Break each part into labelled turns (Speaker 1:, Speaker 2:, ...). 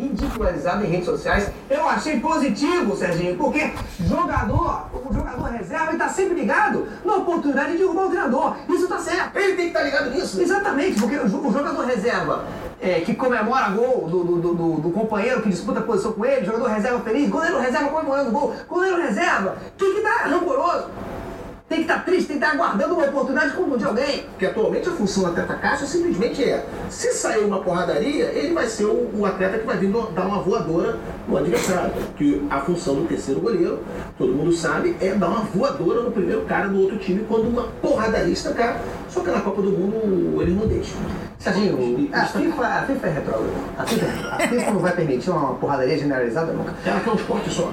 Speaker 1: ridicularizado em redes sociais. Eu achei positivo, Serginho, porque jogador, o jogador reserva, ele tá sempre ligado na oportunidade de derrubar o treinador. Isso tá certo.
Speaker 2: Ele tem que estar ligado nisso.
Speaker 1: Exatamente, porque o jo- o jogador reserva é, que comemora gol do, do, do- do- companheiro que disputa a posição com ele, jogador reserva feliz, goleiro reserva comemorando gol, goleiro reserva, tem que estar rancoroso. Tem que estar triste, tem que estar aguardando uma oportunidade como de alguém.
Speaker 2: Porque atualmente a função do atleta caixa simplesmente é: se sair uma porradaria, ele vai ser o, o atleta que vai vir do- dar uma voadora no adversário. Que a função do terceiro goleiro, todo mundo sabe, é dar uma voadora no primeiro cara do outro time quando uma porradaria estancar. Só que na Copa do Mundo eles não deixam.
Speaker 1: Serginho, a FIFA, a FIFA é retrógrada. A FIFA, a FIFA não vai permitir uma porradaria generalizada nunca.
Speaker 2: Ela quer um esporte só.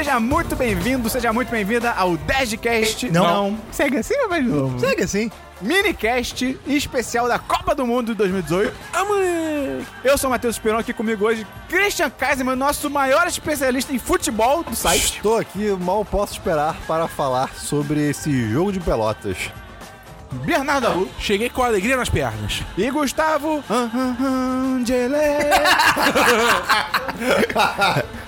Speaker 3: Seja muito bem-vindo, seja muito bem-vinda ao 10cast.
Speaker 4: Não.
Speaker 3: Segue assim ou vai de novo?
Speaker 4: Segue assim.
Speaker 3: Minicast especial da Copa do Mundo de 2018. Amanhã! Eu sou o Matheus Peron, aqui comigo hoje, Christian Kaiserman, nosso maior especialista em futebol do site.
Speaker 5: Estou aqui, mal posso esperar para falar sobre esse jogo de pelotas.
Speaker 3: Bernardo Aru
Speaker 6: Cheguei com alegria nas pernas.
Speaker 3: e Gustavo Angele.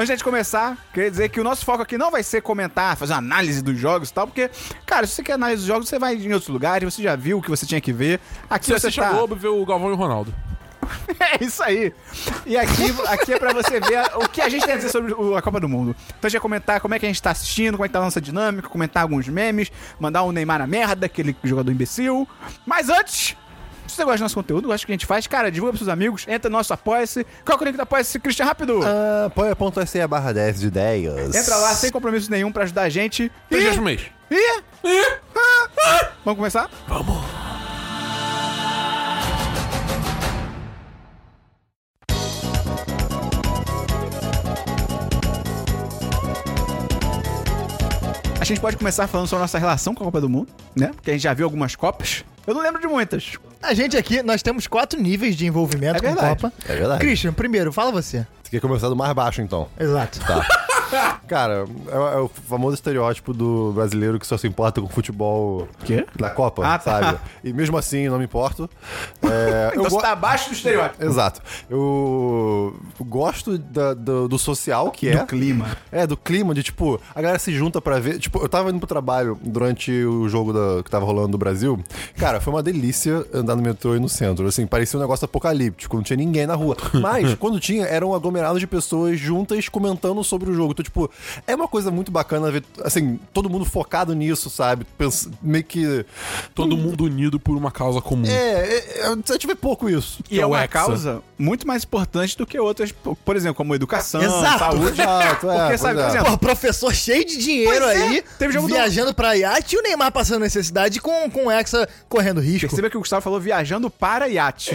Speaker 3: Antes de começar, queria dizer que o nosso foco aqui não vai ser comentar, fazer uma análise dos jogos e tal, porque, cara, se você quer análise dos jogos, você vai em outros lugares, você já viu o que você tinha que ver. Aqui
Speaker 6: Se
Speaker 3: você
Speaker 6: assiste
Speaker 3: tá...
Speaker 6: a Globo, vê o Galvão e o Ronaldo.
Speaker 3: É isso aí. E aqui, aqui é pra você ver o que a gente tem a dizer sobre o- a Copa do Mundo. Então a gente vai comentar como é que a gente tá assistindo, como é que tá a nossa dinâmica, comentar alguns memes, mandar um Neymar na merda, aquele jogador imbecil. Mas antes, se você gosta do nosso conteúdo, gosta do que a gente faz, cara, divulga pros seus amigos, entra no nosso Apoia-se. Qual é o link do Apoia-se, Christian, rápido?
Speaker 5: Ah, Apoia.se barra 10 de ideias.
Speaker 3: Entra lá sem compromisso nenhum pra ajudar a gente.
Speaker 6: Três
Speaker 3: E...
Speaker 6: dias por mês.
Speaker 3: E... Ah! Vamos começar? A gente pode começar falando sobre a nossa relação com a Copa do Mundo, né? Porque a gente já viu algumas Copas. Eu não lembro de muitas.
Speaker 4: A gente aqui, nós temos quatro níveis de envolvimento
Speaker 3: É
Speaker 4: com
Speaker 3: verdade.
Speaker 4: Copa.
Speaker 5: É verdade.
Speaker 4: Christian, primeiro, fala você.
Speaker 5: Você quer começar do mais baixo, então?
Speaker 4: Exato.
Speaker 5: Cara, é, é o famoso estereótipo do brasileiro que só se importa com futebol
Speaker 3: Quê?
Speaker 5: da Copa,
Speaker 3: Ah, tá.
Speaker 5: sabe? E mesmo assim, não me importo. É,
Speaker 3: Então
Speaker 5: eu
Speaker 3: você tá abaixo do estereótipo.
Speaker 5: Exato. Eu gosto da- do, do social que é.
Speaker 3: Do clima.
Speaker 5: É, do clima, de tipo, a galera se junta pra ver. Tipo, eu tava indo pro trabalho durante o jogo da- que tava rolando do Brasil. Cara, foi uma delícia andar no metrô e no centro. Assim, parecia um negócio apocalíptico, não tinha ninguém na rua. Mas, quando tinha, era um aglomerado de pessoas juntas comentando sobre o jogo. Então, tipo, é uma coisa muito bacana ver, assim, todo mundo focado nisso, sabe? Pens- meio que.
Speaker 6: Todo mundo unido por uma causa comum.
Speaker 5: É, é, é, você tiver pouco isso.
Speaker 3: E é
Speaker 6: é
Speaker 3: uma
Speaker 6: Hexa.
Speaker 3: causa muito mais importante do que outras, por exemplo, como educação,
Speaker 4: Exato.
Speaker 3: saúde.
Speaker 5: Exato, é,
Speaker 3: Porque, sabe,
Speaker 5: pois
Speaker 3: por
Speaker 5: é.
Speaker 3: exemplo,
Speaker 4: Pô, professor cheio de dinheiro
Speaker 3: Pois é,
Speaker 4: aí,
Speaker 3: teve jogo do-
Speaker 4: viajando pra iate e o Neymar passando necessidade com, com o Hexa correndo risco.
Speaker 3: Perceba que o Gustavo falou viajando para iate.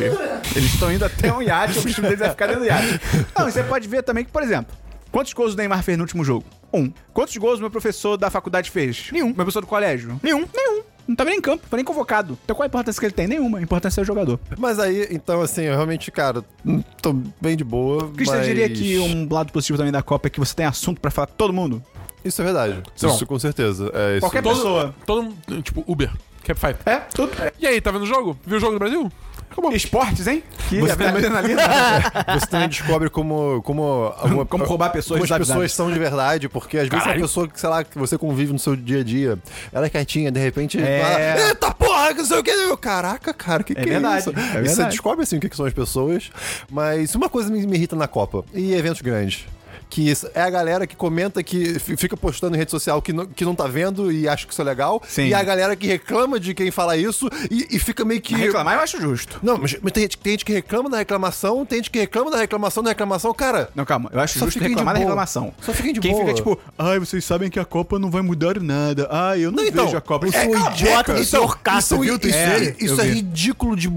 Speaker 3: Eles estão indo até um iate, o objetivo deles é ficar dentro do iate. Não, você pode ver também que, por exemplo, quantos gols o Neymar fez no último jogo? Um. Quantos gols o meu professor da faculdade fez?
Speaker 4: Nenhum.
Speaker 3: Meu professor do colégio?
Speaker 4: Nenhum.
Speaker 3: Nenhum. Não tava nem em campo, foi nem convocado. Então qual a importância que ele tem? Nenhuma. A importância é o jogador.
Speaker 5: Mas aí, então, assim, eu realmente, cara, hum, tô bem de boa.
Speaker 3: Christian
Speaker 5: mas...
Speaker 3: diria que um lado positivo também da Copa é que você tem assunto pra falar com todo mundo.
Speaker 5: Isso é verdade. Isso com certeza. É, isso...
Speaker 3: Qualquer
Speaker 6: Todo,
Speaker 3: pessoa.
Speaker 6: todo mundo, tipo, Uber, Cabify.
Speaker 3: É, tudo.
Speaker 6: E aí, tá vendo o jogo? Viu o jogo do Brasil? Acabou.
Speaker 3: Esportes, hein? Que
Speaker 5: Você
Speaker 3: é adrenalina.
Speaker 5: Você também descobre como. Como, alguma-
Speaker 3: Como roubar pessoas
Speaker 5: Como as pessoas são de verdade, porque às vezes
Speaker 6: Caralho.
Speaker 5: uma pessoa que, sei lá, que você convive no seu dia a dia, ela é quietinha, de repente.
Speaker 3: É.
Speaker 5: Fala, Eita porra, que não sei o que. Eu, Caraca, cara, o que, que é
Speaker 3: verdade,
Speaker 5: isso?
Speaker 3: é
Speaker 5: E você descobre assim o que, que são as pessoas. Mas uma coisa me, me irrita na Copa, e eventos grandes. Que isso é a galera que comenta que fi- fica postando em rede social que não, que não tá vendo e acha que isso é legal.
Speaker 3: Sim.
Speaker 5: E a galera que reclama de quem fala isso e, e fica meio que.
Speaker 3: Reclamar eu acho justo.
Speaker 5: Não, mas, mas tem, gente, tem gente que reclama da reclamação, tem gente que reclama da reclamação da reclamação. Cara,
Speaker 3: Não, calma. Eu acho
Speaker 5: Só
Speaker 3: justo reclamar da reclamação.
Speaker 5: Só fiquem de
Speaker 3: Quem
Speaker 5: boa.
Speaker 3: fica tipo, ai, vocês sabem que a Copa não vai mudar nada. Ai, eu não,
Speaker 5: Não, então,
Speaker 3: vejo a Copa.
Speaker 4: eu sou um idiota do senhor Cássio, viu,
Speaker 5: Isso,
Speaker 3: É,
Speaker 5: é, isso
Speaker 3: eu
Speaker 5: é
Speaker 3: vi.
Speaker 5: ridículo de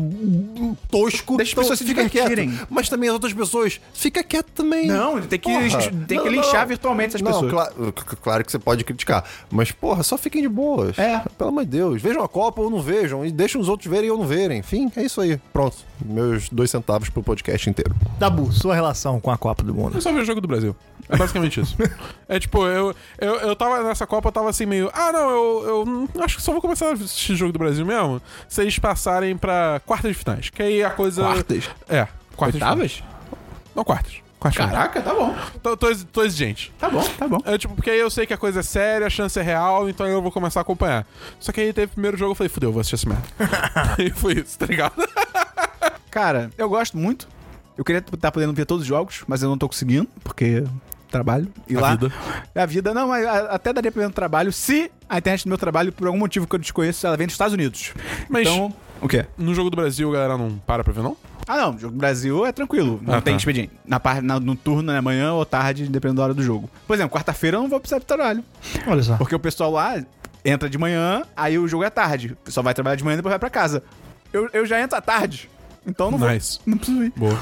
Speaker 5: tosco.
Speaker 3: Deixa as pessoas se divertirem.
Speaker 5: quieto. Mas também as outras pessoas, fica quieto também.
Speaker 3: Não, ele tem que Tem que
Speaker 5: não,
Speaker 3: linchar
Speaker 5: não.
Speaker 3: virtualmente essas
Speaker 5: não,
Speaker 3: pessoas.
Speaker 5: Claro, c- claro que você pode criticar. Mas, porra, só fiquem de boas.
Speaker 3: É.
Speaker 5: Pelo amor de Deus. Vejam a Copa ou não vejam. E deixem os outros verem ou não verem. Enfim, é isso aí. Pronto. Meus dois centavos pro podcast inteiro.
Speaker 4: Dabu, sua relação com a Copa do Mundo.
Speaker 6: Eu só vejo o jogo do Brasil. É basicamente isso. é tipo, eu, eu, eu tava nessa Copa, eu tava assim meio. Ah, não, eu, eu acho que só vou começar a assistir o jogo do Brasil mesmo se eles passarem pra quartas de finais. Que aí a coisa.
Speaker 3: Quartas?
Speaker 6: É, quartas.
Speaker 3: Oitavas?
Speaker 6: finais. Não, quartas. De finais.
Speaker 3: Caraca, tá bom.
Speaker 6: Tô, tô, tô exigente.
Speaker 3: Tá bom, tá bom.
Speaker 6: É tipo, porque aí eu sei que a coisa é séria, a chance é real, então eu vou começar a acompanhar. Só que aí teve o primeiro jogo, eu falei, fudeu, vou assistir essa merda. e foi isso, tá ligado?
Speaker 3: Cara, eu gosto muito. Eu queria estar podendo ver todos os jogos, mas eu não tô conseguindo, porque trabalho. E
Speaker 6: A
Speaker 3: lá.
Speaker 6: vida.
Speaker 3: É a vida. Não, mas a- até daria pra ver no trabalho se a internet do meu trabalho, por algum motivo que eu desconheço, ela vem dos Estados Unidos.
Speaker 6: Mas-
Speaker 3: Então. O quê?
Speaker 6: No jogo do Brasil, a galera não para pra ver, não?
Speaker 3: Ah, não. O jogo do Brasil é tranquilo. Não
Speaker 6: Ah,
Speaker 3: tem
Speaker 6: tá.
Speaker 3: expediente. Na, par- na- no turno, na manhã ou tarde, dependendo da hora do jogo. Por exemplo, quarta-feira eu não vou precisar de trabalho.
Speaker 4: Olha só.
Speaker 3: Porque o pessoal lá entra de manhã, aí o jogo é tarde. O pessoal vai trabalhar de manhã e depois vai pra casa. Eu, eu já entro à tarde. Então não
Speaker 6: Nice.
Speaker 3: vou. Não preciso ir.
Speaker 6: Boa.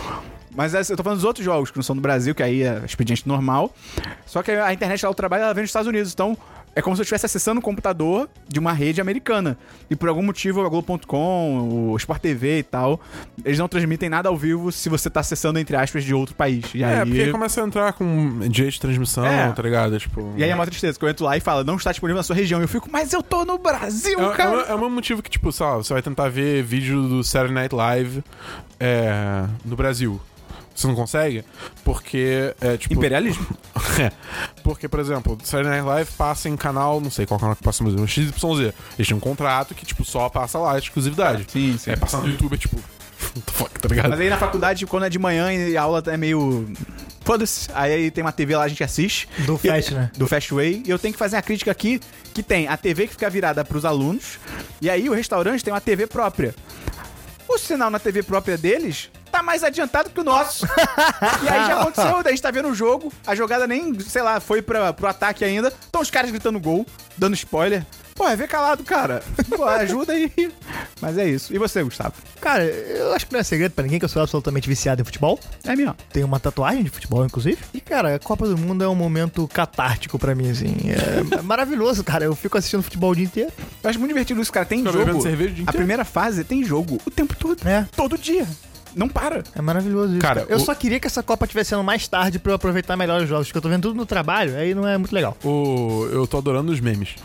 Speaker 3: Mas essa- eu tô falando dos outros jogos que não são do Brasil, que aí é expediente normal. Só que a internet lá do trabalho ela vem dos Estados Unidos. Então é como se eu estivesse acessando um computador de uma rede americana. E por algum motivo, a Globo.com, o Sport TV e tal, eles não transmitem nada ao vivo se você tá acessando, entre aspas, de outro país. E
Speaker 6: É,
Speaker 3: aí...
Speaker 6: porque começa a entrar com direito de transmissão,
Speaker 3: É.
Speaker 6: tá ligado? Tipo.
Speaker 3: E aí é uma tristeza, que eu entro lá e falo, não está disponível na sua região. E eu fico, mas eu tô no Brasil,
Speaker 6: É, é,
Speaker 3: cara!
Speaker 6: o- é o mesmo motivo que, tipo, sei lá, você vai tentar ver vídeo do Saturday Night Live é, no Brasil. Você não consegue? Porque é tipo.
Speaker 3: Imperialismo?
Speaker 6: É. Porque, por exemplo, Saturday Night Live passa em canal, não sei qual canal que passa no Brasil, XYZ. Eles têm um contrato que, tipo, só passa lá, exclusividade.
Speaker 3: Sim, sim.
Speaker 6: É, passar no YouTube é tipo. What the fuck, tá ligado?
Speaker 3: Mas aí na faculdade, quando é de manhã e a aula é meio. Foda-se. Aí tem uma TV lá, a gente assiste.
Speaker 4: Do Fast, né?
Speaker 3: Do Fastway. E eu tenho que fazer uma crítica aqui: que tem a TV que fica virada pros alunos. E aí o restaurante tem uma TV própria. O sinal na TV própria deles tá mais adiantado que o nosso. e aí já aconteceu, daí a gente tá vendo o jogo, a jogada nem, sei lá, foi pra, pro ataque ainda. Estão os caras gritando gol, dando spoiler. Pô, é ver calado, cara. Pô, ajuda aí. Mas é isso. E você, Gustavo?
Speaker 4: Cara, eu acho que não é segredo pra ninguém que eu sou absolutamente viciado em futebol.
Speaker 3: É minha.
Speaker 4: Tenho uma tatuagem de futebol, inclusive. E, cara, a Copa do Mundo é um momento catártico pra mim, assim. É maravilhoso, cara. Eu fico assistindo futebol o dia inteiro.
Speaker 3: Eu acho muito divertido isso, cara. Tem
Speaker 6: Fica
Speaker 3: jogo.
Speaker 6: cerveja o dia
Speaker 3: a
Speaker 6: inteiro.
Speaker 3: primeira fase tem jogo o tempo todo.
Speaker 4: É.
Speaker 3: Todo dia. Não para.
Speaker 4: É maravilhoso isso.
Speaker 6: Cara,
Speaker 4: Eu
Speaker 6: o-
Speaker 4: só queria que essa Copa tivesse sendo mais tarde pra eu aproveitar melhor os jogos, porque eu tô vendo tudo no trabalho, aí não é muito legal.
Speaker 6: O, eu tô adorando os memes.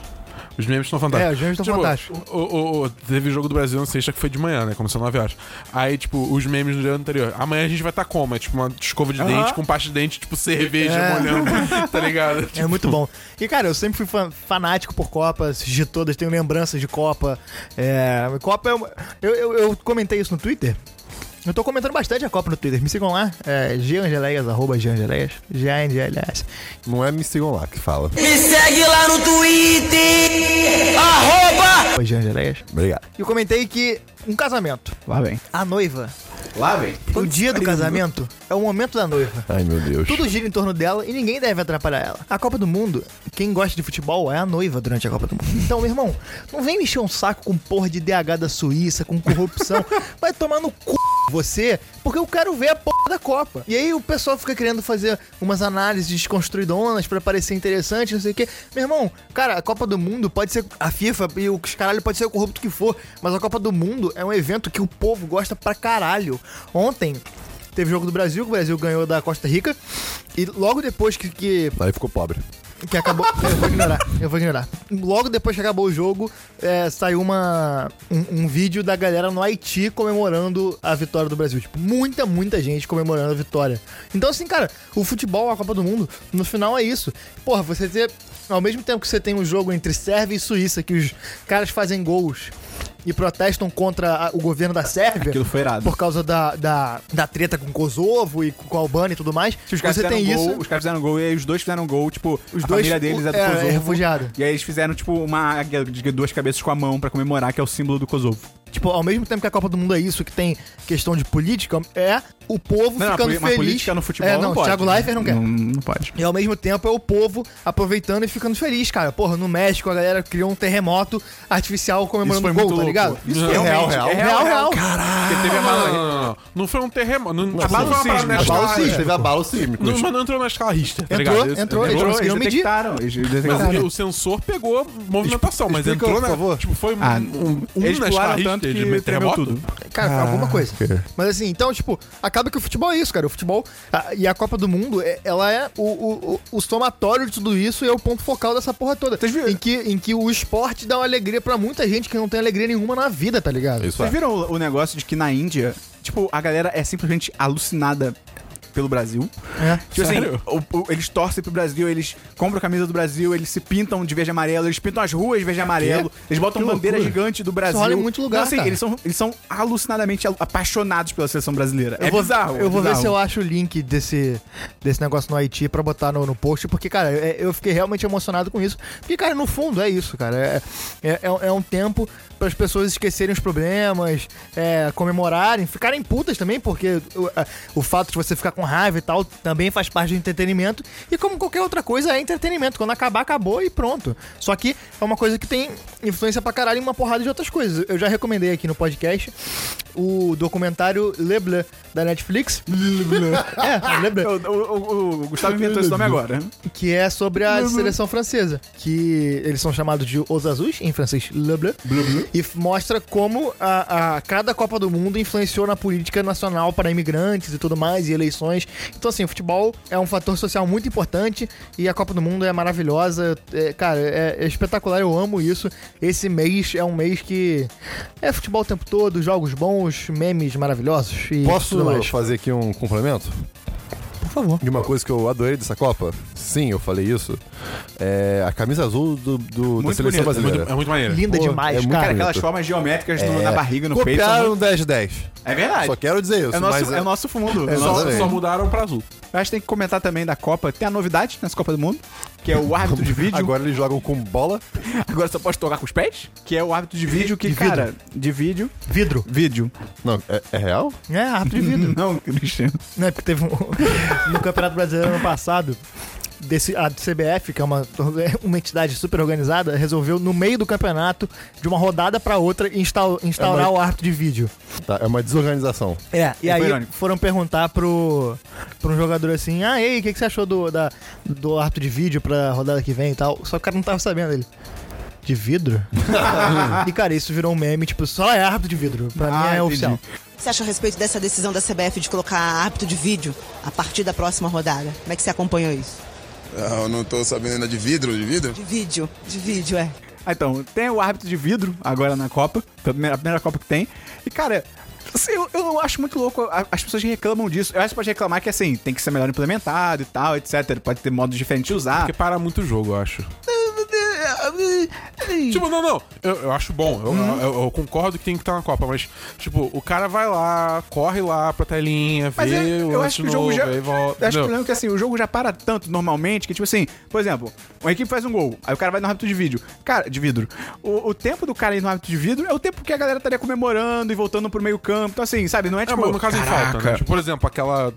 Speaker 6: Os memes estão fantásticos.
Speaker 4: É, os memes tão fantásticos.
Speaker 6: O, o- o- teve jogo do Brasil na sexta que foi de manhã, né? Começou 9 horas. Aí, tipo, os memes no dia anterior. Amanhã a gente vai estar como? É tipo uma escova de
Speaker 3: Aham.
Speaker 6: dente com pasta de dente, tipo cerveja
Speaker 4: É.
Speaker 6: molhando. tá ligado?
Speaker 4: É
Speaker 6: Tipo,
Speaker 4: muito bom. E, cara, eu sempre fui fan- fanático por Copa, assisti todas, tenho lembranças de Copa. É, Copa é uma... eu, eu, eu comentei isso no Twitter. Eu tô comentando bastante a Copa no Twitter. Me sigam lá. É Geangeleias, arroba Geangeleias. G-A-N-G-L-S.
Speaker 5: Não é me sigam lá que fala.
Speaker 7: Me segue lá no Twitter, arroba
Speaker 4: arroba Geangeleias.
Speaker 5: Obrigado.
Speaker 4: E eu comentei que um casamento,
Speaker 3: Lá vem.
Speaker 4: a noiva,
Speaker 3: Lá vem.
Speaker 4: o dia do casamento é o momento da noiva.
Speaker 5: Ai, meu Deus.
Speaker 4: Tudo gira em torno dela e ninguém deve atrapalhar ela. A Copa do Mundo, quem gosta de futebol é a noiva durante a Copa do Mundo. Então, meu irmão, não vem me encher um saco com porra de DH da Suíça, com corrupção. Vai tomar no cu você, porque eu quero ver a porra da Copa. E aí o pessoal fica querendo fazer umas análises desconstruidonas pra parecer interessante, não sei o quê. Meu irmão, cara, a Copa do Mundo pode ser a FIFA e os caralho pode ser o corrupto que for, mas a Copa do Mundo é um evento que o povo gosta pra caralho. Ontem Teve jogo do Brasil, que o Brasil ganhou da Costa Rica. E logo depois que, que,
Speaker 5: Aí ficou pobre.
Speaker 4: Que acabou. eu vou ignorar, eu vou ignorar. Logo depois que acabou o jogo, é, saiu uma, um, um vídeo da galera no Haiti comemorando a vitória do Brasil. Tipo, muita, muita gente comemorando a vitória. Então, assim, cara, o futebol, a Copa do Mundo, no final é isso. Porra, você ter. Ao mesmo tempo que você tem um jogo entre Sérvia e Suíça, que os caras fazem gols e protestam contra a- o governo da Sérvia.
Speaker 3: Aquilo foi irado.
Speaker 4: Por causa da, da, da treta com Kosovo e com a Albânia e tudo mais.
Speaker 3: Se os caras
Speaker 4: você
Speaker 3: fizeram
Speaker 4: tem
Speaker 3: gol,
Speaker 4: isso.
Speaker 3: os caras fizeram gol e aí os dois fizeram gol, tipo,
Speaker 4: Os
Speaker 3: a
Speaker 4: dois-
Speaker 3: família deles é do
Speaker 4: é, é
Speaker 3: Kosovo.
Speaker 4: refugiado.
Speaker 3: E aí eles fizeram, tipo, uma águia de duas cabeças com a mão pra comemorar, que é o símbolo do Kosovo.
Speaker 4: Tipo, ao mesmo tempo que a Copa do Mundo é isso, que tem questão de política, é o povo
Speaker 3: Não,
Speaker 4: ficando
Speaker 3: mas
Speaker 4: feliz.
Speaker 3: política no futebol
Speaker 4: é,
Speaker 3: não,
Speaker 4: não,
Speaker 3: pode.
Speaker 4: Thiago Leifert não quer.
Speaker 3: Não, não pode.
Speaker 4: E ao mesmo tempo é o povo aproveitando e ficando feliz, cara. Porra, no México a galera criou um terremoto artificial comemorando o gol, tá
Speaker 3: louco.
Speaker 4: ligado?
Speaker 3: Isso
Speaker 6: Não.
Speaker 3: é real, real.
Speaker 4: É real, real.
Speaker 3: Porque teve a
Speaker 6: Não, não, não, não. Não foi um terremoto. Não, tipo,
Speaker 3: Abalo
Speaker 6: não foi uma parada
Speaker 3: sísmico,
Speaker 6: na
Speaker 5: Abalo sísmico, teve abalo sísmico.
Speaker 6: Não, mas não entrou na escala Richter, tá
Speaker 4: Entrou,
Speaker 6: ligado?
Speaker 4: entrou, eles
Speaker 3: Eles
Speaker 4: conseguiram medir.
Speaker 6: Mas o sensor pegou movimentação, mas entrou
Speaker 5: por
Speaker 6: na.
Speaker 5: favor.
Speaker 6: Tipo, foi um,
Speaker 3: Ah,
Speaker 6: um,
Speaker 3: eles
Speaker 6: na
Speaker 3: pularam
Speaker 6: escala
Speaker 3: tanto Que
Speaker 6: de
Speaker 3: tremeu tudo.
Speaker 4: Cara, alguma coisa.
Speaker 5: ok.
Speaker 4: Mas assim, então, tipo, acaba que o futebol é isso, cara. O futebol a- e a Copa do Mundo, é- ela é o, o, o, o somatório de tudo isso e é o ponto focal dessa porra toda.
Speaker 3: Vocês viram?
Speaker 4: Em que, em que o esporte dá uma alegria pra muita gente que não tem alegria nenhuma na vida, tá ligado?
Speaker 5: Isso
Speaker 3: Vocês
Speaker 5: é.
Speaker 3: viram o, o negócio de que na Índia, tipo, a galera é simplesmente alucinada pelo Brasil?
Speaker 4: É.
Speaker 3: Tipo
Speaker 6: Sério?
Speaker 3: assim, o- o- eles torcem pro Brasil, eles compram a camisa do Brasil, eles se pintam de verde e amarelo, eles pintam as ruas de verde e amarelo, eles botam
Speaker 4: Que
Speaker 3: bandeira
Speaker 4: loucura.
Speaker 3: gigante do Brasil.
Speaker 4: rola em muito lugar,
Speaker 3: Não, assim,
Speaker 4: cara.
Speaker 3: eles são, eles são alucinadamente al- apaixonados pela seleção brasileira.
Speaker 4: Eu
Speaker 3: é
Speaker 4: vou,
Speaker 3: bizarro.
Speaker 4: Eu vou ver
Speaker 3: bizarro.
Speaker 4: se eu acho o link desse, desse negócio no Haiti pra botar no, no post, porque, cara, é- eu fiquei realmente emocionado com isso. Porque, cara, no fundo é isso, cara. É, é, é- é um tempo para as pessoas esquecerem os problemas, é, comemorarem, ficarem putas também, porque o, o fato de você ficar com raiva e tal também faz parte do entretenimento. E como qualquer outra coisa, é entretenimento. Quando acabar, acabou e pronto. Só que é uma coisa que tem influência pra caralho em uma porrada de outras coisas. Eu já recomendei aqui no podcast o documentário Le Bleu da Netflix. é, Le Bleu.
Speaker 3: O, o- o- o Gustavo inventou esse nome agora.
Speaker 4: Que é sobre a seleção francesa. Que eles são chamados de Os Azuis, em francês Le Bleu. E f- mostra como a, a- cada Copa do Mundo influenciou na política nacional para imigrantes e tudo mais, e eleições. Então, assim, o futebol é um fator social muito importante e a Copa do Mundo é maravilhosa. É, cara, é, é espetacular, eu amo isso. Esse mês é um mês que é futebol o tempo todo, jogos bons, memes maravilhosos e
Speaker 5: Posso fazer aqui um complemento?
Speaker 4: Favor.
Speaker 5: De uma coisa que eu adorei dessa Copa? Sim, eu falei isso. É a camisa azul do, do- da seleção
Speaker 3: bonita,
Speaker 6: É
Speaker 5: brasileira.
Speaker 6: muito, é muito maneiro.
Speaker 4: Linda
Speaker 5: Pô,
Speaker 4: demais,
Speaker 5: é
Speaker 4: cara.
Speaker 5: Bonito.
Speaker 3: aquelas formas geométricas no-
Speaker 5: É,
Speaker 3: na barriga, no peito. são
Speaker 5: Copiaram
Speaker 3: muito-
Speaker 5: 10 de 10.
Speaker 3: É verdade.
Speaker 5: Só quero dizer isso.
Speaker 3: É o nosso,
Speaker 5: mas
Speaker 3: é o nosso fundo. É
Speaker 6: Só, só mudaram pra azul.
Speaker 3: Eu acho que tem que comentar também da Copa. Tem a novidade nessa Copa do Mundo, que é o árbitro de vídeo.
Speaker 5: Agora eles jogam com bola.
Speaker 3: Agora só pode tocar com os pés. Que é o árbitro de vídeo que,
Speaker 4: De vidro.
Speaker 3: cara, de vídeo.
Speaker 4: Vidro.
Speaker 3: Vídeo.
Speaker 5: Não, é, é real?
Speaker 4: É, árbitro de vidro.
Speaker 3: Não, Cristiano.
Speaker 4: Não, é porque teve um, no Campeonato Brasileiro ano passado, desse, a CBF, que é uma, uma entidade super organizada, resolveu, no meio do campeonato, de uma rodada pra outra, instal, instaurar
Speaker 5: É uma-
Speaker 4: o árbitro de vídeo.
Speaker 5: Tá, é uma desorganização.
Speaker 4: É, e
Speaker 3: Foi
Speaker 4: aí
Speaker 3: irônico.
Speaker 4: foram perguntar pro, pro um jogador assim: ah, ei, o que, que você achou do, da, do árbitro de vídeo pra rodada que vem e tal? Só que o cara não tava sabendo ele. De vidro? e cara, isso virou um meme, tipo, só é árbitro de vidro. Pra
Speaker 3: Ah,
Speaker 4: mim é
Speaker 3: entendi.
Speaker 4: oficial.
Speaker 8: você acha a respeito dessa decisão da CBF de colocar árbitro de vídeo a partir da próxima rodada? Como é que você acompanhou isso?
Speaker 9: Ah, Eu não tô sabendo ainda de vidro, de vidro?
Speaker 8: De vídeo, de vídeo, é.
Speaker 3: Ah, então, tem o árbitro de vidro agora na Copa. A primeira, a primeira Copa que tem. E, cara, assim, eu, eu não acho muito louco as pessoas que reclamam disso. Eu acho que pode reclamar que, assim, tem que ser melhor implementado e tal, etc. Pode ter modos diferentes de usar.
Speaker 6: Porque para muito o jogo, eu acho. Tipo, não, não. Eu, eu acho bom. Eu,
Speaker 3: Uhum.
Speaker 6: eu- eu concordo que tem que estar na Copa, mas, tipo, o cara vai lá, corre lá pra telinha,
Speaker 3: Mas
Speaker 6: vê
Speaker 3: é,
Speaker 6: o
Speaker 3: eu acho que o jogo
Speaker 6: novo,
Speaker 3: já.
Speaker 6: volta.
Speaker 3: acho que o é que assim, o jogo já para tanto normalmente que, tipo assim, por exemplo, uma equipe faz um gol, aí o cara vai no árbitro de vídeo. Cara, de vidro. O, o tempo do cara ir no árbitro de vidro é o tempo que a galera estaria comemorando e voltando pro meio campo. Então, assim, sabe, não é
Speaker 6: É,
Speaker 3: tipo.
Speaker 6: mas no caso em falta, né?
Speaker 3: "Caraca,
Speaker 6: Tipo, por exemplo, aquela,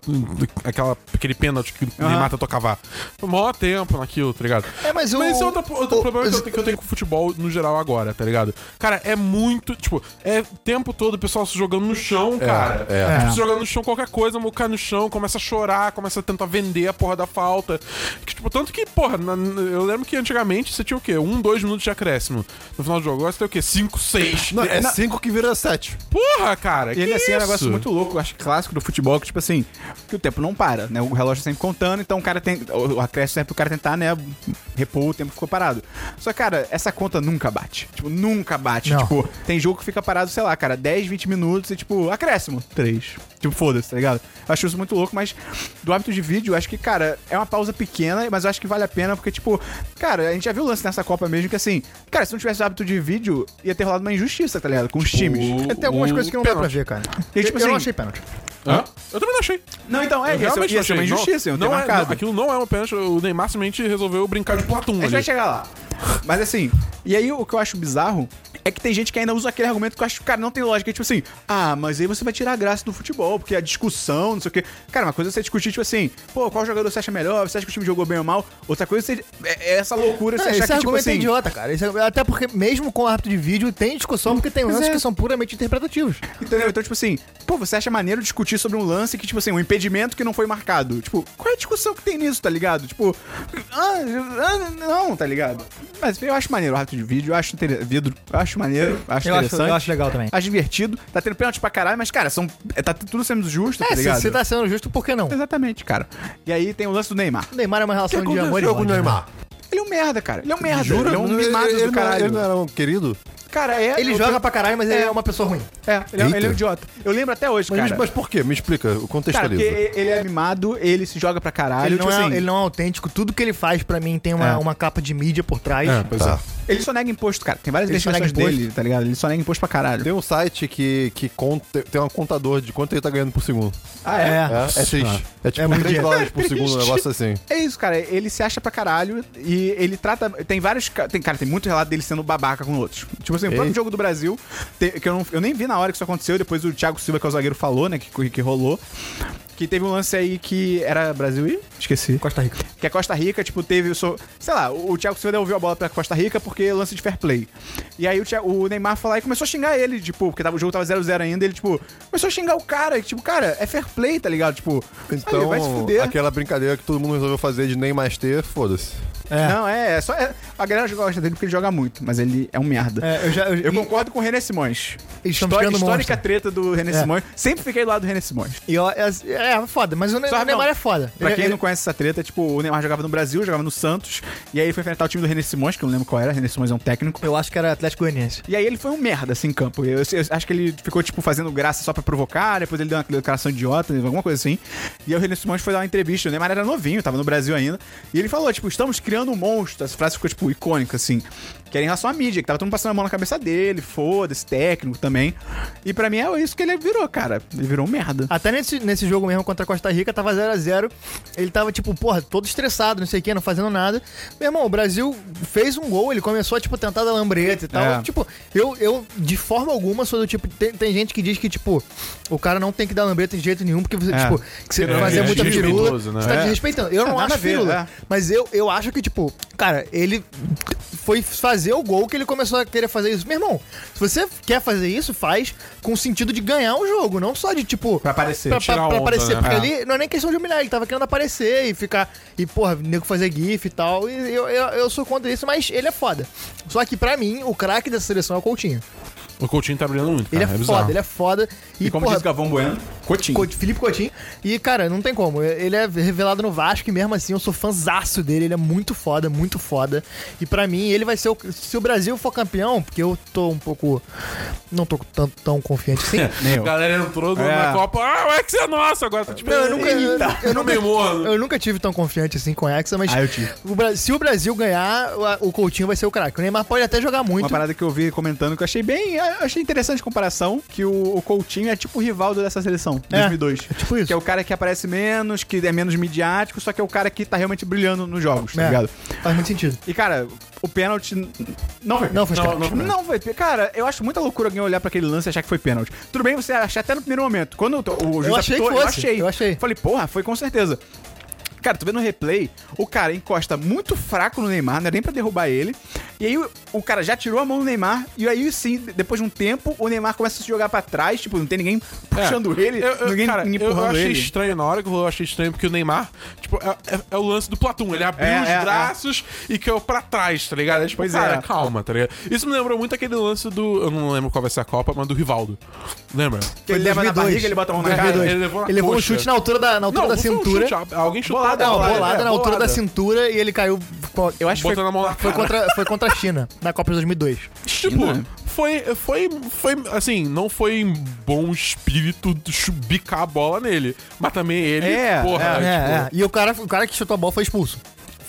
Speaker 6: aquela, aquele pênalti que o
Speaker 3: Aham.
Speaker 6: Neymar tentou cavar. Foi o maior tempo naquilo, tá ligado?
Speaker 4: É, mas o-
Speaker 6: Mas esse é outro, outro
Speaker 4: o-
Speaker 6: problema que eu, que eu tenho com o futebol no geral agora, tá ligado? Cara, é muito. Tipo, é o tempo todo o pessoal se jogando no chão, cara.
Speaker 5: é.
Speaker 6: Tipo, se jogando no chão qualquer coisa, o cai no chão, começa a chorar, começa a tentar vender a porra da falta. Que, tipo, tanto que, porra, na- eu lembro que antigamente você tinha o quê? Um, dois minutos de acréscimo no final do jogo. Agora você tem o quê? Cinco, seis.
Speaker 5: Não, é
Speaker 3: Na-
Speaker 5: 5 que vira 7.
Speaker 6: Porra, cara.
Speaker 3: E
Speaker 6: que
Speaker 3: assim é um
Speaker 6: isso?
Speaker 3: negócio muito louco, eu acho clássico do futebol, que, tipo assim, que o tempo não para, né? O relógio tá sempre contando, então o cara tem. O acréscimo é pro cara tentar, né, repor o tempo que ficou parado. Só, cara, essa conta nunca bate. Tipo, nunca bate.
Speaker 4: Não.
Speaker 3: Tipo, tem jogo que fica parado, sei lá, cara, 10, 20 minutos e, tipo, acréscimo, 3. Tipo, foda-se, tá ligado? Eu acho isso muito louco, mas do hábito de vídeo, eu acho que, cara, é uma pausa pequena, mas eu acho que vale a pena, porque, tipo, cara, a gente já viu o lance nessa Copa mesmo, que assim, cara, se não tivesse o hábito de vídeo, ia ter rolado uma injustiça, tá ligado? Com os times.
Speaker 4: Tem algumas coisas que não dá pra ver, cara.
Speaker 3: E, tipo
Speaker 4: eu não
Speaker 3: assim-
Speaker 4: achei pênalti.
Speaker 6: Hã? Eu também não achei.
Speaker 3: Não, então, é,
Speaker 6: Eu
Speaker 3: ser,
Speaker 6: realmente
Speaker 3: ia
Speaker 6: não
Speaker 3: ser uma
Speaker 6: achei.
Speaker 3: injustiça,
Speaker 6: não, é,
Speaker 3: marcado.
Speaker 6: não, aquilo não é uma pênalti. O Neymar simplesmente resolveu brincar de Platum
Speaker 3: A gente
Speaker 6: ali.
Speaker 3: vai chegar lá. Mas assim, e aí o que eu acho bizarro É que tem gente que ainda usa aquele argumento que eu acho que, cara, não tem lógica. Tipo assim, ah, mas aí você vai tirar a graça do futebol, porque a discussão, não sei o quê. Cara, uma coisa é você discutir, tipo assim, pô, qual jogador você acha melhor? Você acha que o time jogou bem ou mal? Outra coisa é você- é é essa loucura você
Speaker 4: Não,
Speaker 3: achar
Speaker 4: esse
Speaker 3: que, tipo
Speaker 4: argumento é
Speaker 3: assim.
Speaker 4: idiota, cara. Esse é- até porque, mesmo com o árbitro de vídeo, tem discussão, porque tem lances
Speaker 3: é.
Speaker 4: que são puramente interpretativos.
Speaker 3: Entendeu? Então, tipo assim, pô, você acha maneiro discutir sobre um lance que, tipo assim, um impedimento que não foi marcado. Tipo, qual é a discussão que tem nisso, tá ligado? Tipo, ah, ah, não, tá ligado? Mas eu acho maneiro o árbitro de vídeo, eu acho, inter... eu acho maneiro, eu acho
Speaker 4: Eu acho-
Speaker 3: interessante.
Speaker 4: eu acho legal também.
Speaker 3: Acho divertido. Tá tendo pênalti pra caralho, mas, cara, são, é, tá tudo sendo justo, tá
Speaker 4: É, se
Speaker 3: ligado?
Speaker 4: você tá sendo justo, por que não?
Speaker 3: Exatamente, cara. E aí tem o lance do Neymar.
Speaker 4: O Neymar é uma relação de amor e
Speaker 5: aconteceu com o
Speaker 4: ódio, né?
Speaker 5: Neymar?
Speaker 3: Ele é um merda, cara. Ele é um merda.
Speaker 5: Jura?
Speaker 3: Ele é um mimado
Speaker 5: ele,
Speaker 3: do caralho.
Speaker 5: ele não era um querido?
Speaker 3: Cara, é.
Speaker 4: Ele joga pra caralho, mas ele é uma pessoa ruim.
Speaker 3: É, ele é, ele é um idiota. Eu lembro até hoje,
Speaker 5: Mas,
Speaker 3: cara.
Speaker 5: mas por quê? Me explica,
Speaker 3: Cara,
Speaker 5: contextualiza.
Speaker 3: porque ele é mimado, ele se joga pra caralho.
Speaker 4: Ele não,
Speaker 3: tipo
Speaker 4: é,
Speaker 3: assim,
Speaker 4: ele não é autêntico. Tudo que ele faz, pra mim, tem uma,
Speaker 3: É.
Speaker 4: uma capa de mídia por trás.
Speaker 6: É, pois
Speaker 5: Tá.
Speaker 6: é.
Speaker 3: Ele só nega imposto, cara. Tem várias
Speaker 4: imposto.
Speaker 3: dele, tá ligado? Ele só nega imposto pra caralho.
Speaker 5: Tem um site que, que conta, tem um contador de quanto ele tá ganhando por segundo.
Speaker 3: Ah,
Speaker 4: É.
Speaker 5: É, é triste. É tipo
Speaker 4: É muito
Speaker 5: 3
Speaker 4: dinheiro.
Speaker 5: dólares por segundo, um negócio assim.
Speaker 3: É isso, cara. Ele se acha pra caralho e ele trata. Tem vários. Tem, cara, tem muito relato dele sendo babaca com outros. Tipo assim, o próprio jogo do Brasil, que eu, não, eu nem vi na hora que isso aconteceu, depois o Thiago Silva, que é o zagueiro, falou, né? Que, que rolou. Que teve um lance aí que era Brasil e. Esqueci.
Speaker 4: Costa Rica.
Speaker 3: Que a Costa Rica, tipo, teve o. So... Sei lá, o Thiago Silva devolveu a bola pra Costa Rica porque lance de fair play. E aí o, Thiago- o Neymar foi lá e começou a xingar ele, tipo, porque tava, o jogo tava 0x0 ainda, ele, tipo, começou a xingar o cara. e, Tipo, cara, é fair play, tá ligado? Tipo,
Speaker 5: Então,
Speaker 3: aí, vai se fuder.
Speaker 5: aquela brincadeira que todo mundo resolveu fazer de nem mais ter, foda-se.
Speaker 4: É.
Speaker 3: Não, é, é só. é- a galera gosta dele porque ele joga muito, mas ele é um merda.
Speaker 4: É, eu já. Eu,
Speaker 3: Eu
Speaker 4: e-
Speaker 3: concordo com o René Simões. História- histórica
Speaker 4: monstro.
Speaker 3: treta do René
Speaker 4: É.
Speaker 3: Simões. Sempre fiquei do lado do René Simões.
Speaker 4: E ó, é, é foda, mas o, Ne-
Speaker 3: Só
Speaker 4: o Neymar
Speaker 3: não.
Speaker 4: é foda.
Speaker 3: Pra
Speaker 4: Ele-
Speaker 3: quem
Speaker 4: ele-
Speaker 3: não conhece essa treta, tipo, o Neymar jogava no Brasil, jogava no Santos, e aí ele foi enfrentar o time do René Simões, que eu não lembro qual era, René Simões é um técnico.
Speaker 4: Eu acho que era Atlético Goianiense.
Speaker 3: E aí ele foi um merda, assim, em campo. Eu, eu acho que ele ficou, tipo, fazendo graça só pra provocar, depois ele deu uma declaração idiota, alguma coisa assim. E aí o René Simões foi dar uma entrevista, o Neymar era novinho, tava no Brasil ainda, e ele falou, tipo, estamos criando um monstro. Essa frase ficou, tipo, icônica, assim. Que era em relação à mídia, que tava todo mundo passando a mão na cabeça dele, foda-se, técnico também. E pra mim é isso que ele virou, cara. Ele virou um merda.
Speaker 4: Até nesse, nesse jogo mesmo contra a Costa Rica, tava 0x0. Ele tava, tipo, porra, todo estressado, não sei o que, não fazendo nada. Meu irmão, o Brasil fez um gol, ele começou a, tipo, tentar dar lambreta e tal.
Speaker 3: É.
Speaker 4: Tipo, eu, eu, de forma alguma, sou do tipo. Tem, tem gente que diz que, tipo, o cara não tem que dar lambreta de jeito nenhum, porque você,
Speaker 3: É.
Speaker 4: tipo, que você
Speaker 6: É,
Speaker 4: fazer
Speaker 6: é
Speaker 4: muita firula.
Speaker 6: né?
Speaker 4: Você tá
Speaker 3: É.
Speaker 4: desrespeitando. Eu
Speaker 3: É,
Speaker 4: não acho
Speaker 3: ver,
Speaker 4: firula.
Speaker 3: é.
Speaker 4: Mas eu, eu acho que, tipo, cara, ele foi fazer o gol que ele começou a querer fazer isso. Meu irmão, se você quer fazer isso, faz com o sentido de ganhar um jogo, não só de, tipo.
Speaker 3: Pra aparecer.
Speaker 4: Pra,
Speaker 6: tirar
Speaker 4: pra- pra
Speaker 6: onda,
Speaker 4: aparecer.
Speaker 6: né?
Speaker 4: Porque
Speaker 3: É.
Speaker 4: ali não é nem questão de humilhar, ele tava querendo aparecer e ficar. E, porra, nego fazer GIF e tal. E eu, eu, eu sou contra isso, mas ele é foda. Só que pra mim, o craque dessa seleção é o Coutinho.
Speaker 6: O Coutinho tá brilhando muito,
Speaker 4: Ele
Speaker 6: cara.
Speaker 4: é,
Speaker 6: bizarro.
Speaker 4: foda, ele é foda. E,
Speaker 3: E como
Speaker 4: porra,
Speaker 3: diz o Gavão Bueno, Cotinho.
Speaker 4: Co- Felipe Coutinho. E, cara, não tem como. Ele é revelado no Vasco e mesmo assim eu sou fãzaço dele. Ele é muito foda, muito foda. E pra mim, ele vai ser o. Se o Brasil for campeão, porque eu tô um pouco. Não tô tão, tão confiante assim.
Speaker 3: Nem
Speaker 6: A
Speaker 3: eu.
Speaker 6: galera entrou
Speaker 3: É.
Speaker 6: na Copa. Ah, o Hexa é nosso agora. Tá tipo,
Speaker 4: Não, eu nunca, eu, eu
Speaker 6: Tá
Speaker 4: nunca, eu nunca tive tão confiante assim com o Hexa, mas
Speaker 3: Ah, eu tive.
Speaker 4: o se o Brasil ganhar, o, Coutinho vai ser o craque. O Neymar pode até jogar muito.
Speaker 3: Uma parada que eu vi comentando que eu achei bem. eu achei interessante a comparação. Que o, o Coutinho é tipo o Rivaldo dessa seleção,
Speaker 4: É,
Speaker 3: 2002.
Speaker 4: é tipo isso.
Speaker 3: Que é o cara que aparece menos, que é menos midiático, só que é o cara que tá realmente brilhando nos jogos, tá
Speaker 4: É,
Speaker 3: ligado?
Speaker 4: Faz muito sentido.
Speaker 3: E, cara, o pênalti. Não foi.
Speaker 4: Não foi
Speaker 6: Não,
Speaker 4: pênalti.
Speaker 6: não-
Speaker 3: Não foi. Cara, eu acho muita loucura alguém olhar pra aquele lance e achar que foi pênalti. Tudo bem você achar até no primeiro momento. Quando o, o juiz
Speaker 4: achei
Speaker 3: apitou, eu achei.
Speaker 4: eu achei.
Speaker 3: Falei, porra, foi com certeza. Cara, tu vendo no replay, o cara encosta muito fraco no Neymar, não é nem pra derrubar ele. E aí o, cara já tirou a mão do Neymar, e aí sim, depois de um tempo, o Neymar começa a se jogar pra trás, tipo, não tem ninguém puxando ele,
Speaker 6: É. Eu, eu,
Speaker 3: ninguém
Speaker 6: cara, eu, eu
Speaker 3: empurrando
Speaker 6: achei
Speaker 3: ele.
Speaker 6: estranho na hora que eu achei estranho, porque o Neymar, tipo, é, é- é o lance do Platum. Ele abriu
Speaker 3: É,
Speaker 6: os
Speaker 3: é,
Speaker 6: braços e caiu pra trás, tá ligado? É tipo,
Speaker 3: Pois
Speaker 6: cara,
Speaker 3: é.
Speaker 6: calma, tá ligado? Isso me lembrou muito aquele lance do. Eu não lembro qual vai ser a Copa, mas do Rivaldo. Lembra?
Speaker 3: Que ele leva na
Speaker 4: 2002.
Speaker 3: barriga, ele bota a mão na cara.
Speaker 4: 2002.
Speaker 6: Ele levou
Speaker 4: Ele levou um chute na altura da, na altura
Speaker 6: Não,
Speaker 4: da
Speaker 6: não foi um
Speaker 4: cintura.
Speaker 6: chute, alguém chutou.
Speaker 3: Bolada,
Speaker 4: Não,
Speaker 3: bolada,
Speaker 4: bolada
Speaker 3: é,
Speaker 4: na altura
Speaker 3: bolada.
Speaker 4: da cintura e ele caiu.
Speaker 3: Eu acho que foi,
Speaker 4: contra, foi contra a China, na Copa de 2002.
Speaker 6: Tipo,
Speaker 3: China.
Speaker 6: foi, foi, foi, assim, não foi em bom espírito chu- bicar a bola nele. Mas também ele,
Speaker 3: É,
Speaker 6: porra,
Speaker 4: É,
Speaker 6: tipo,
Speaker 4: é. E o cara, o cara que chutou a bola foi expulso.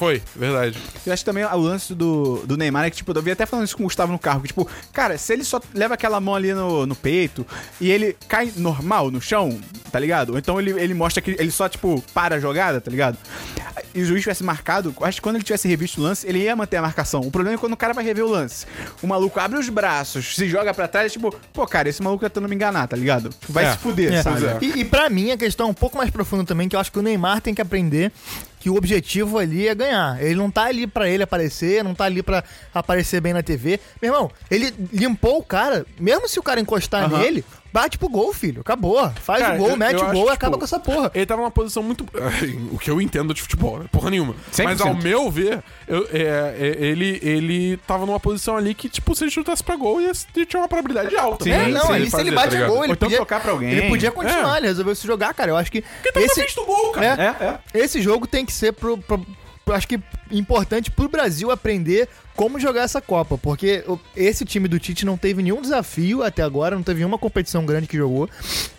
Speaker 6: Foi, verdade.
Speaker 3: Eu acho também o lance do, do Neymar é que, tipo, eu vi até falando isso com o Gustavo no carro, que, tipo, cara, se ele só leva aquela mão ali no, no peito e ele cai normal no chão, tá ligado? Ou então ele, ele mostra que ele só, tipo, para a jogada, tá ligado? E o juiz tivesse marcado, acho que quando ele tivesse revisto o lance, ele ia manter a marcação. O problema é quando o cara vai rever o lance. O maluco abre os braços, se joga pra trás, tipo, pô, cara, esse maluco tá tentando me enganar, tá ligado? Vai
Speaker 6: É.
Speaker 3: se fuder,
Speaker 4: É.
Speaker 3: sabe?
Speaker 4: E, e pra mim, a questão é um pouco mais profunda também, que eu acho que o Neymar tem que aprender que o objetivo ali é ganhar. Ele não tá ali pra ele aparecer, não tá ali pra aparecer bem na TV. Meu irmão, ele limpou o cara, mesmo se o cara encostar
Speaker 3: Aham.
Speaker 4: nele, bate pro gol, filho. Acabou. Faz
Speaker 6: Cara,
Speaker 4: o gol,
Speaker 6: eu-
Speaker 4: mete
Speaker 6: eu
Speaker 4: o
Speaker 6: acho,
Speaker 4: gol e
Speaker 6: tipo,
Speaker 4: acaba com essa porra.
Speaker 6: Ele tava numa posição muito. O que eu entendo de futebol, né? Porra nenhuma.
Speaker 3: 100%.
Speaker 6: Mas ao meu ver, eu- é, é, ele, ele tava numa posição ali que, tipo, se ele chutasse pra gol, ia, ia tinha uma probabilidade alta.
Speaker 3: Sim,
Speaker 6: né,
Speaker 4: É, não, ali se
Speaker 6: fazer,
Speaker 4: ele
Speaker 6: tá
Speaker 4: bate o
Speaker 6: ligado?
Speaker 4: gol, ele
Speaker 3: Ou então
Speaker 4: podia,
Speaker 3: tocar pra alguém.
Speaker 4: Ele podia continuar,
Speaker 6: É.
Speaker 4: ele resolveu se jogar, cara. Eu acho que
Speaker 6: Porque tava
Speaker 4: esse,
Speaker 6: na frente do gol, cara.
Speaker 4: É, Esse jogo tem que ser pro, pro- pro- acho que importante pro Brasil aprender como jogar essa Copa, porque esse time do Tite não teve nenhum desafio até agora, não teve nenhuma competição grande que jogou.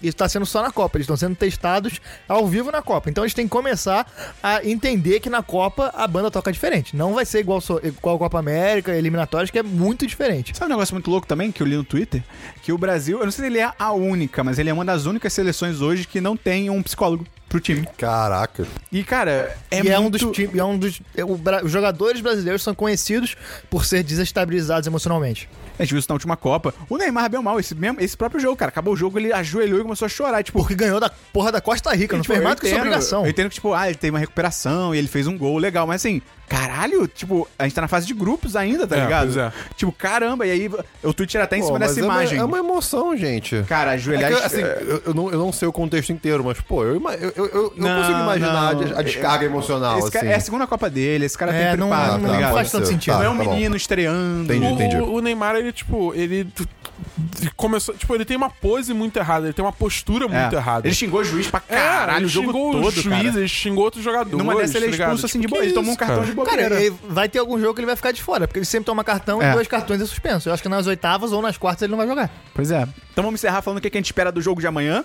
Speaker 4: E está sendo só na Copa, eles estão sendo testados ao vivo na Copa. Então eles têm que começar a entender que na Copa a banda toca diferente. Não vai ser igual, igual a Copa América, eliminatórias, que é muito diferente.
Speaker 3: Sabe um negócio muito louco também que eu li no Twitter? Que o Brasil, eu não sei se ele é a única, mas ele é uma das únicas seleções hoje que não tem um psicólogo pro time.
Speaker 5: Caraca.
Speaker 3: E, cara, é
Speaker 4: e é um
Speaker 3: muito...
Speaker 4: dos times, é um dos é, o os jogadores brasileiros são conhecidos por ser desestabilizados emocionalmente.
Speaker 3: A gente viu isso na última Copa. O Neymar bem mal, esse, mesmo, esse próprio jogo, cara. Acabou o jogo, ele ajoelhou e começou a chorar. Tipo,
Speaker 4: Porque ganhou da porra da Costa Rica, não
Speaker 3: tipo,
Speaker 4: fez
Speaker 3: eu
Speaker 4: mais do que sua obrigação.
Speaker 3: Eu entendo que, tipo, ah, ele teve uma recuperação e ele fez um gol legal, mas assim, caralho, tipo, a gente tá na fase de grupos ainda, tá
Speaker 6: É,
Speaker 3: ligado?
Speaker 6: pois é.
Speaker 3: Tipo, caramba, e aí o Twitter até em
Speaker 5: Pô,
Speaker 3: cima
Speaker 5: mas
Speaker 3: dessa
Speaker 5: é uma-
Speaker 3: imagem.
Speaker 5: é uma emoção, gente.
Speaker 3: Cara, ajoelhar...
Speaker 5: É que, assim, eu, eu não, eu não sei o contexto inteiro, mas, pô, eu, eu, eu, eu
Speaker 3: Não,
Speaker 5: consigo imaginar
Speaker 3: não.
Speaker 5: a, a descarga emocional,
Speaker 3: esse
Speaker 5: assim.
Speaker 3: é a segunda Copa dele, esse cara
Speaker 4: É,
Speaker 3: tem
Speaker 4: não- não-
Speaker 3: tá
Speaker 4: não
Speaker 3: ligado?
Speaker 4: faz tanto sentido.
Speaker 3: não é um
Speaker 5: tá bom.
Speaker 3: menino estreando.
Speaker 5: Entendi, entendi.
Speaker 6: O, o Neymar, ele, tipo, ele começou. Tipo, ele tem uma pose muito errada, ele tem uma postura
Speaker 3: É.
Speaker 6: muito errada.
Speaker 3: Ele xingou o juiz pra
Speaker 6: É,
Speaker 3: caralho
Speaker 6: ele
Speaker 3: o jogo
Speaker 6: xingou
Speaker 3: todo,
Speaker 6: os juízes,
Speaker 3: cara.
Speaker 6: ele xingou outros jogadores.
Speaker 3: Numa dessa ele é
Speaker 6: tá ligado?
Speaker 3: expulso assim de
Speaker 6: Tipo,
Speaker 3: boa.
Speaker 6: que
Speaker 3: Ele tomou um cartão
Speaker 6: cara?
Speaker 3: de bobeira.
Speaker 4: Cara, ele- vai ter algum jogo que ele vai ficar de fora, porque ele sempre toma cartão
Speaker 3: É.
Speaker 4: e dois cartões é suspenso. Eu acho que nas oitavas ou nas quartas ele não vai jogar.
Speaker 3: Pois é. Então vamos encerrar falando o que a gente espera do jogo de amanhã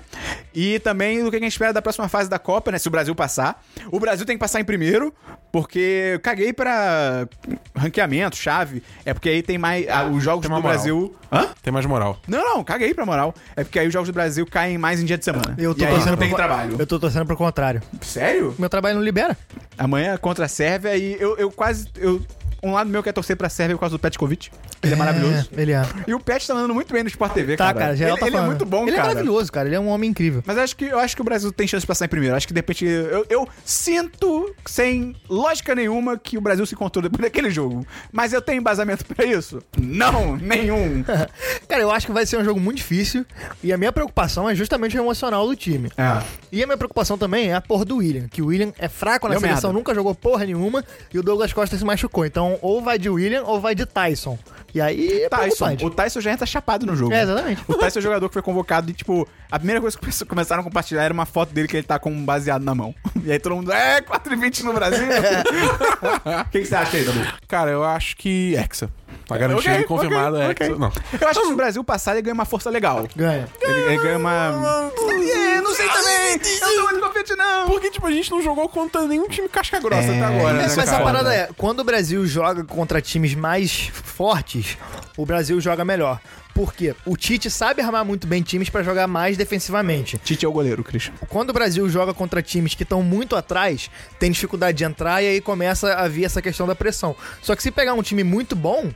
Speaker 3: e também do que a gente espera da próxima fase da Copa, né? Se o Brasil passar. O Brasil tem que passar em primeiro, porque eu caguei pra ranqueamento, chave. É porque aí tem mais. ah, os jogos do
Speaker 6: moral.
Speaker 3: Brasil. Hã?
Speaker 6: Tem mais moral.
Speaker 3: Não, não, caguei pra moral. É porque aí os jogos do Brasil caem mais em dia de semana.
Speaker 4: Eu tô
Speaker 3: e aí
Speaker 4: torcendo pro-
Speaker 3: trabalho.
Speaker 4: Eu tô torcendo pro contrário.
Speaker 3: Sério?
Speaker 4: Meu trabalho não libera.
Speaker 3: Amanhã é contra a Sérvia e eu, eu quase. Eu, um lado meu quer torcer pra Sérvia por causa do Petkovic. Ele é, maravilhoso.
Speaker 4: É, ele é.
Speaker 3: E o Pet tá andando muito bem no Sport TV,
Speaker 4: Tá,
Speaker 3: cara.
Speaker 4: cara,
Speaker 3: ele,
Speaker 4: tá
Speaker 3: ele é muito bom,
Speaker 4: Ele
Speaker 3: cara.
Speaker 4: é maravilhoso, cara. Ele é um homem incrível.
Speaker 3: Mas eu acho que, eu acho que o Brasil tem chance de passar em primeiro. Acho que de repente. Eu, eu sinto, sem lógica nenhuma, que o Brasil se encontrou depois daquele jogo. Mas eu tenho embasamento pra isso? Não, nenhum.
Speaker 4: Cara, eu acho que vai ser um jogo muito difícil. E a minha preocupação é justamente o emocional do time.
Speaker 3: É.
Speaker 4: E a minha preocupação também é a porra do William. Que o William é fraco na
Speaker 3: Deu
Speaker 4: seleção,
Speaker 3: merda.
Speaker 4: nunca jogou porra nenhuma. E o Douglas Costa se machucou. Então, ou vai de William ou vai de Tyson. E aí é
Speaker 3: Tyson. O Tyson já entra chapado no jogo.
Speaker 4: É, exatamente.
Speaker 3: O Tyson é o jogador que foi convocado e, tipo, a primeira coisa que come- começaram a compartilhar era uma foto dele que ele tá com um baseado na mão. E aí todo mundo, é, 4,20 no Brasil. O que, que você acha aí, Dabu?
Speaker 6: Cara, eu acho que Hexa. Tá garantido
Speaker 3: Ok,
Speaker 6: e confirmado
Speaker 3: ok,
Speaker 6: Hexa.
Speaker 3: ok.
Speaker 6: Não.
Speaker 3: Eu acho que se o Brasil passar, ele ganha uma força legal.
Speaker 4: Ganha.
Speaker 3: Ele, ele ganha uma. É, não sei também. Eu não tô muito confiante, não.
Speaker 6: Porque, tipo, a gente não jogou contra nenhum time casca grossa
Speaker 3: É,
Speaker 6: até agora,
Speaker 3: isso
Speaker 6: né,
Speaker 4: É, mas a parada é, quando o Brasil joga contra times mais fortes, o Brasil joga melhor. Por quê? O Tite sabe armar muito bem times pra jogar mais defensivamente.
Speaker 3: Tite é o goleiro, Christian.
Speaker 4: Quando o Brasil joga contra times que estão muito atrás, tem dificuldade de entrar e aí começa a vir essa questão da pressão. Só que se pegar um time muito bom,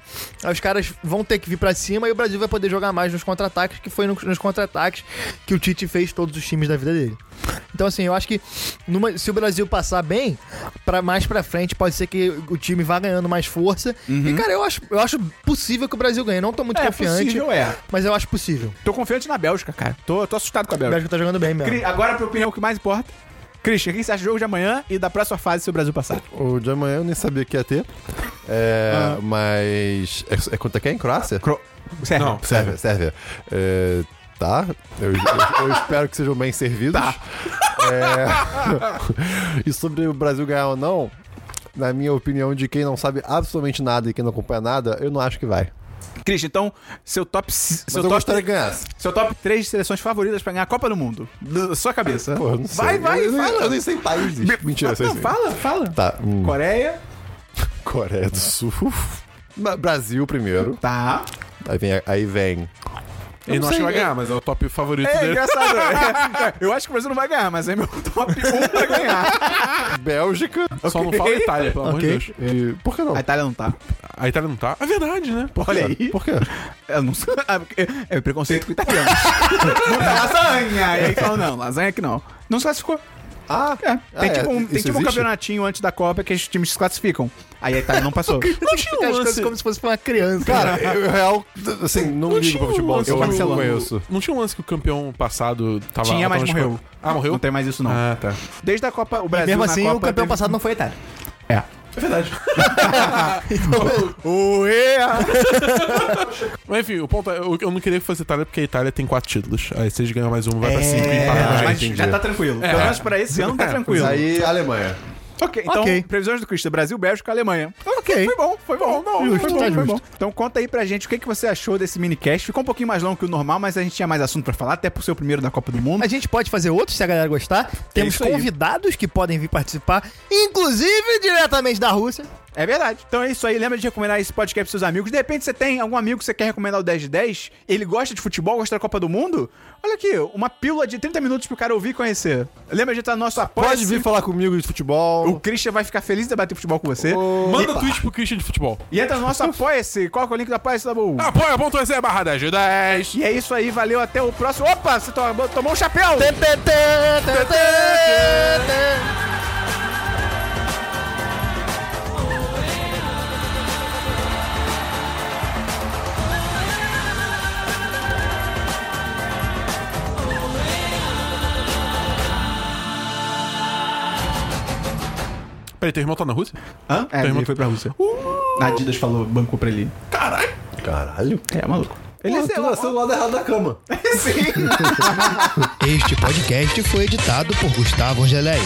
Speaker 4: os caras vão ter que vir pra cima e o Brasil vai poder jogar mais nos contra-ataques, que foi no- nos contra-ataques que o Tite fez todos os times da vida dele. Então, assim, eu acho que numa- se o Brasil passar bem, para mais pra frente, pode ser que o time vá ganhando mais força. E, cara, eu acho, eu acho possível que o Brasil ganhe. Não tô muito
Speaker 3: É,
Speaker 4: confiante,
Speaker 3: possível é.
Speaker 4: mas eu acho possível.
Speaker 3: Tô confiante na Bélgica, cara. Tô, tô assustado com a
Speaker 4: O
Speaker 3: Bélgica.
Speaker 4: Bélgica tá jogando bem mesmo.
Speaker 3: Cri- Agora, pra opinião, o que mais importa. Christian, o que você acha do jogo de amanhã e da próxima fase se o Brasil passar?
Speaker 5: O de amanhã eu nem sabia que ia ter. É, Mas. É, é contra quem? Croácia?
Speaker 3: Cro... Sérvia.
Speaker 6: Não.
Speaker 5: Sérvia, Sérvia. É, tá. Eu, eu- eu espero que sejam bem servidos.
Speaker 3: Tá.
Speaker 5: É, e sobre o Brasil ganhar ou não, na minha opinião, de quem não sabe absolutamente nada e quem não acompanha nada, eu não acho que vai.
Speaker 3: Christian, então, seu top.
Speaker 5: Mas
Speaker 3: Seu
Speaker 5: eu
Speaker 3: top,
Speaker 5: gostaria que ganhasse.
Speaker 3: seu top 3 seleções favoritas pra ganhar a Copa do Mundo. Da sua cabeça.
Speaker 5: Pô, eu não sei.
Speaker 3: Vai, vai,
Speaker 5: eu,
Speaker 3: fala.
Speaker 5: Eu nem sei países. Mentira, eu sei
Speaker 3: Não,
Speaker 5: sim.
Speaker 3: fala, fala.
Speaker 5: Tá. hum.
Speaker 3: Coreia,
Speaker 5: Coreia do Sul. Brasil primeiro.
Speaker 3: Tá.
Speaker 5: Aí vem. Aí vem
Speaker 6: Ele não acha que vai
Speaker 5: é-
Speaker 6: ganhar, mas é o top favorito
Speaker 3: É
Speaker 6: dele.
Speaker 3: engraçado. É, eu acho que o Brasil não vai ganhar, mas é meu top 1 pra ganhar.
Speaker 5: Bélgica.
Speaker 6: Só não fala Itália, pelo amor de. Deus.
Speaker 5: E, por que não?
Speaker 3: A Itália não tá.
Speaker 6: A Itália não tá? É verdade, né? Pô,
Speaker 3: Olha aí.
Speaker 5: Por quê?
Speaker 3: Eu não sei. É, é preconceito com italiano. não tá lasanha. E aí falam, não, lasanha aqui não. Não se classificou.
Speaker 5: Ah,
Speaker 3: É, tem
Speaker 5: Ah, é,
Speaker 3: tipo, um, tem
Speaker 5: isso
Speaker 3: tipo um campeonatinho antes da Copa que os times se classificam. Aí a Itália não passou.
Speaker 6: Não tinha um
Speaker 4: As coisas
Speaker 6: lance...
Speaker 4: como se fosse pra uma criança.
Speaker 5: Cara, eu, real, assim, não,
Speaker 6: Não
Speaker 5: ligo pra futebol, eu
Speaker 6: que
Speaker 5: não conheço.
Speaker 6: Não tinha um lance que o campeão passado tava...
Speaker 3: Tinha, mas
Speaker 6: tava-
Speaker 3: morreu.
Speaker 6: Ah, morreu?
Speaker 3: Não tem mais isso, não.
Speaker 6: Ah, tá.
Speaker 3: Desde a Copa, o Brasil
Speaker 4: Mesmo assim,
Speaker 3: Copa
Speaker 4: o campeão
Speaker 3: teve-
Speaker 4: passado não foi a Itália.
Speaker 3: É.
Speaker 6: É verdade.
Speaker 3: Ué!
Speaker 6: Mas enfim, o ponto é, eu, eu não queria que fosse Itália porque a Itália tem quatro títulos. Aí se eles ganham mais um, vai pra cinco e empata com a
Speaker 3: É, mas
Speaker 6: gente.
Speaker 3: já tá tranquilo.
Speaker 6: É.
Speaker 3: Pelo menos pra esse ano tá tranquilo.
Speaker 5: Aí, Alemanha.
Speaker 3: Ok, então,
Speaker 4: Ok.
Speaker 3: previsões do Cristo: Brasil, Bélgica, Alemanha.
Speaker 4: Ok.
Speaker 3: Foi bom, foi bom. Não,
Speaker 4: Justo,
Speaker 3: foi bom,
Speaker 4: tá
Speaker 3: foi
Speaker 4: justo.
Speaker 3: bom. Então conta aí pra gente o que, que você achou desse minicast. Ficou um pouquinho mais longo que o normal, mas a gente tinha mais assunto pra falar, até por ser o primeiro da Copa do Mundo.
Speaker 4: A gente pode fazer outros se a galera gostar. Temos
Speaker 3: isso aí.
Speaker 4: convidados que podem vir participar, inclusive diretamente da Rússia.
Speaker 3: É verdade. Então é isso aí. Lembra de recomendar esse podcast pros seus amigos. De repente você tem algum amigo que você quer recomendar o 10 de 10, ele gosta de futebol, gosta da Copa do Mundo. Olha aqui, uma pílula de 30 minutos pro cara ouvir e conhecer. Lembra de estar no nosso apoio.
Speaker 5: Pode vir falar comigo de futebol.
Speaker 3: O Christian vai ficar feliz de debater futebol com você.
Speaker 6: Manda tweet pro Christian de futebol.
Speaker 3: E entra no nosso Apoia-se. Qual que é o link do Apoia-se, Dabu?
Speaker 6: Apoia.se barra 10 de 10.
Speaker 3: E é isso aí, valeu, até o próximo. Opa, você to- tomou um chapéu!
Speaker 6: Peraí, teu irmão tá na Rússia?
Speaker 3: Hã? É,
Speaker 6: irmão-
Speaker 3: ele foi pra Rússia. A Adidas falou, bancou pra ele.
Speaker 6: Caralho.
Speaker 5: Caralho.
Speaker 3: É, maluco. Ele
Speaker 5: Ele
Speaker 3: é
Speaker 5: tu nasceu do lado errado da cama.
Speaker 3: Sim.
Speaker 10: Este podcast foi editado por Gustavo Angeléia.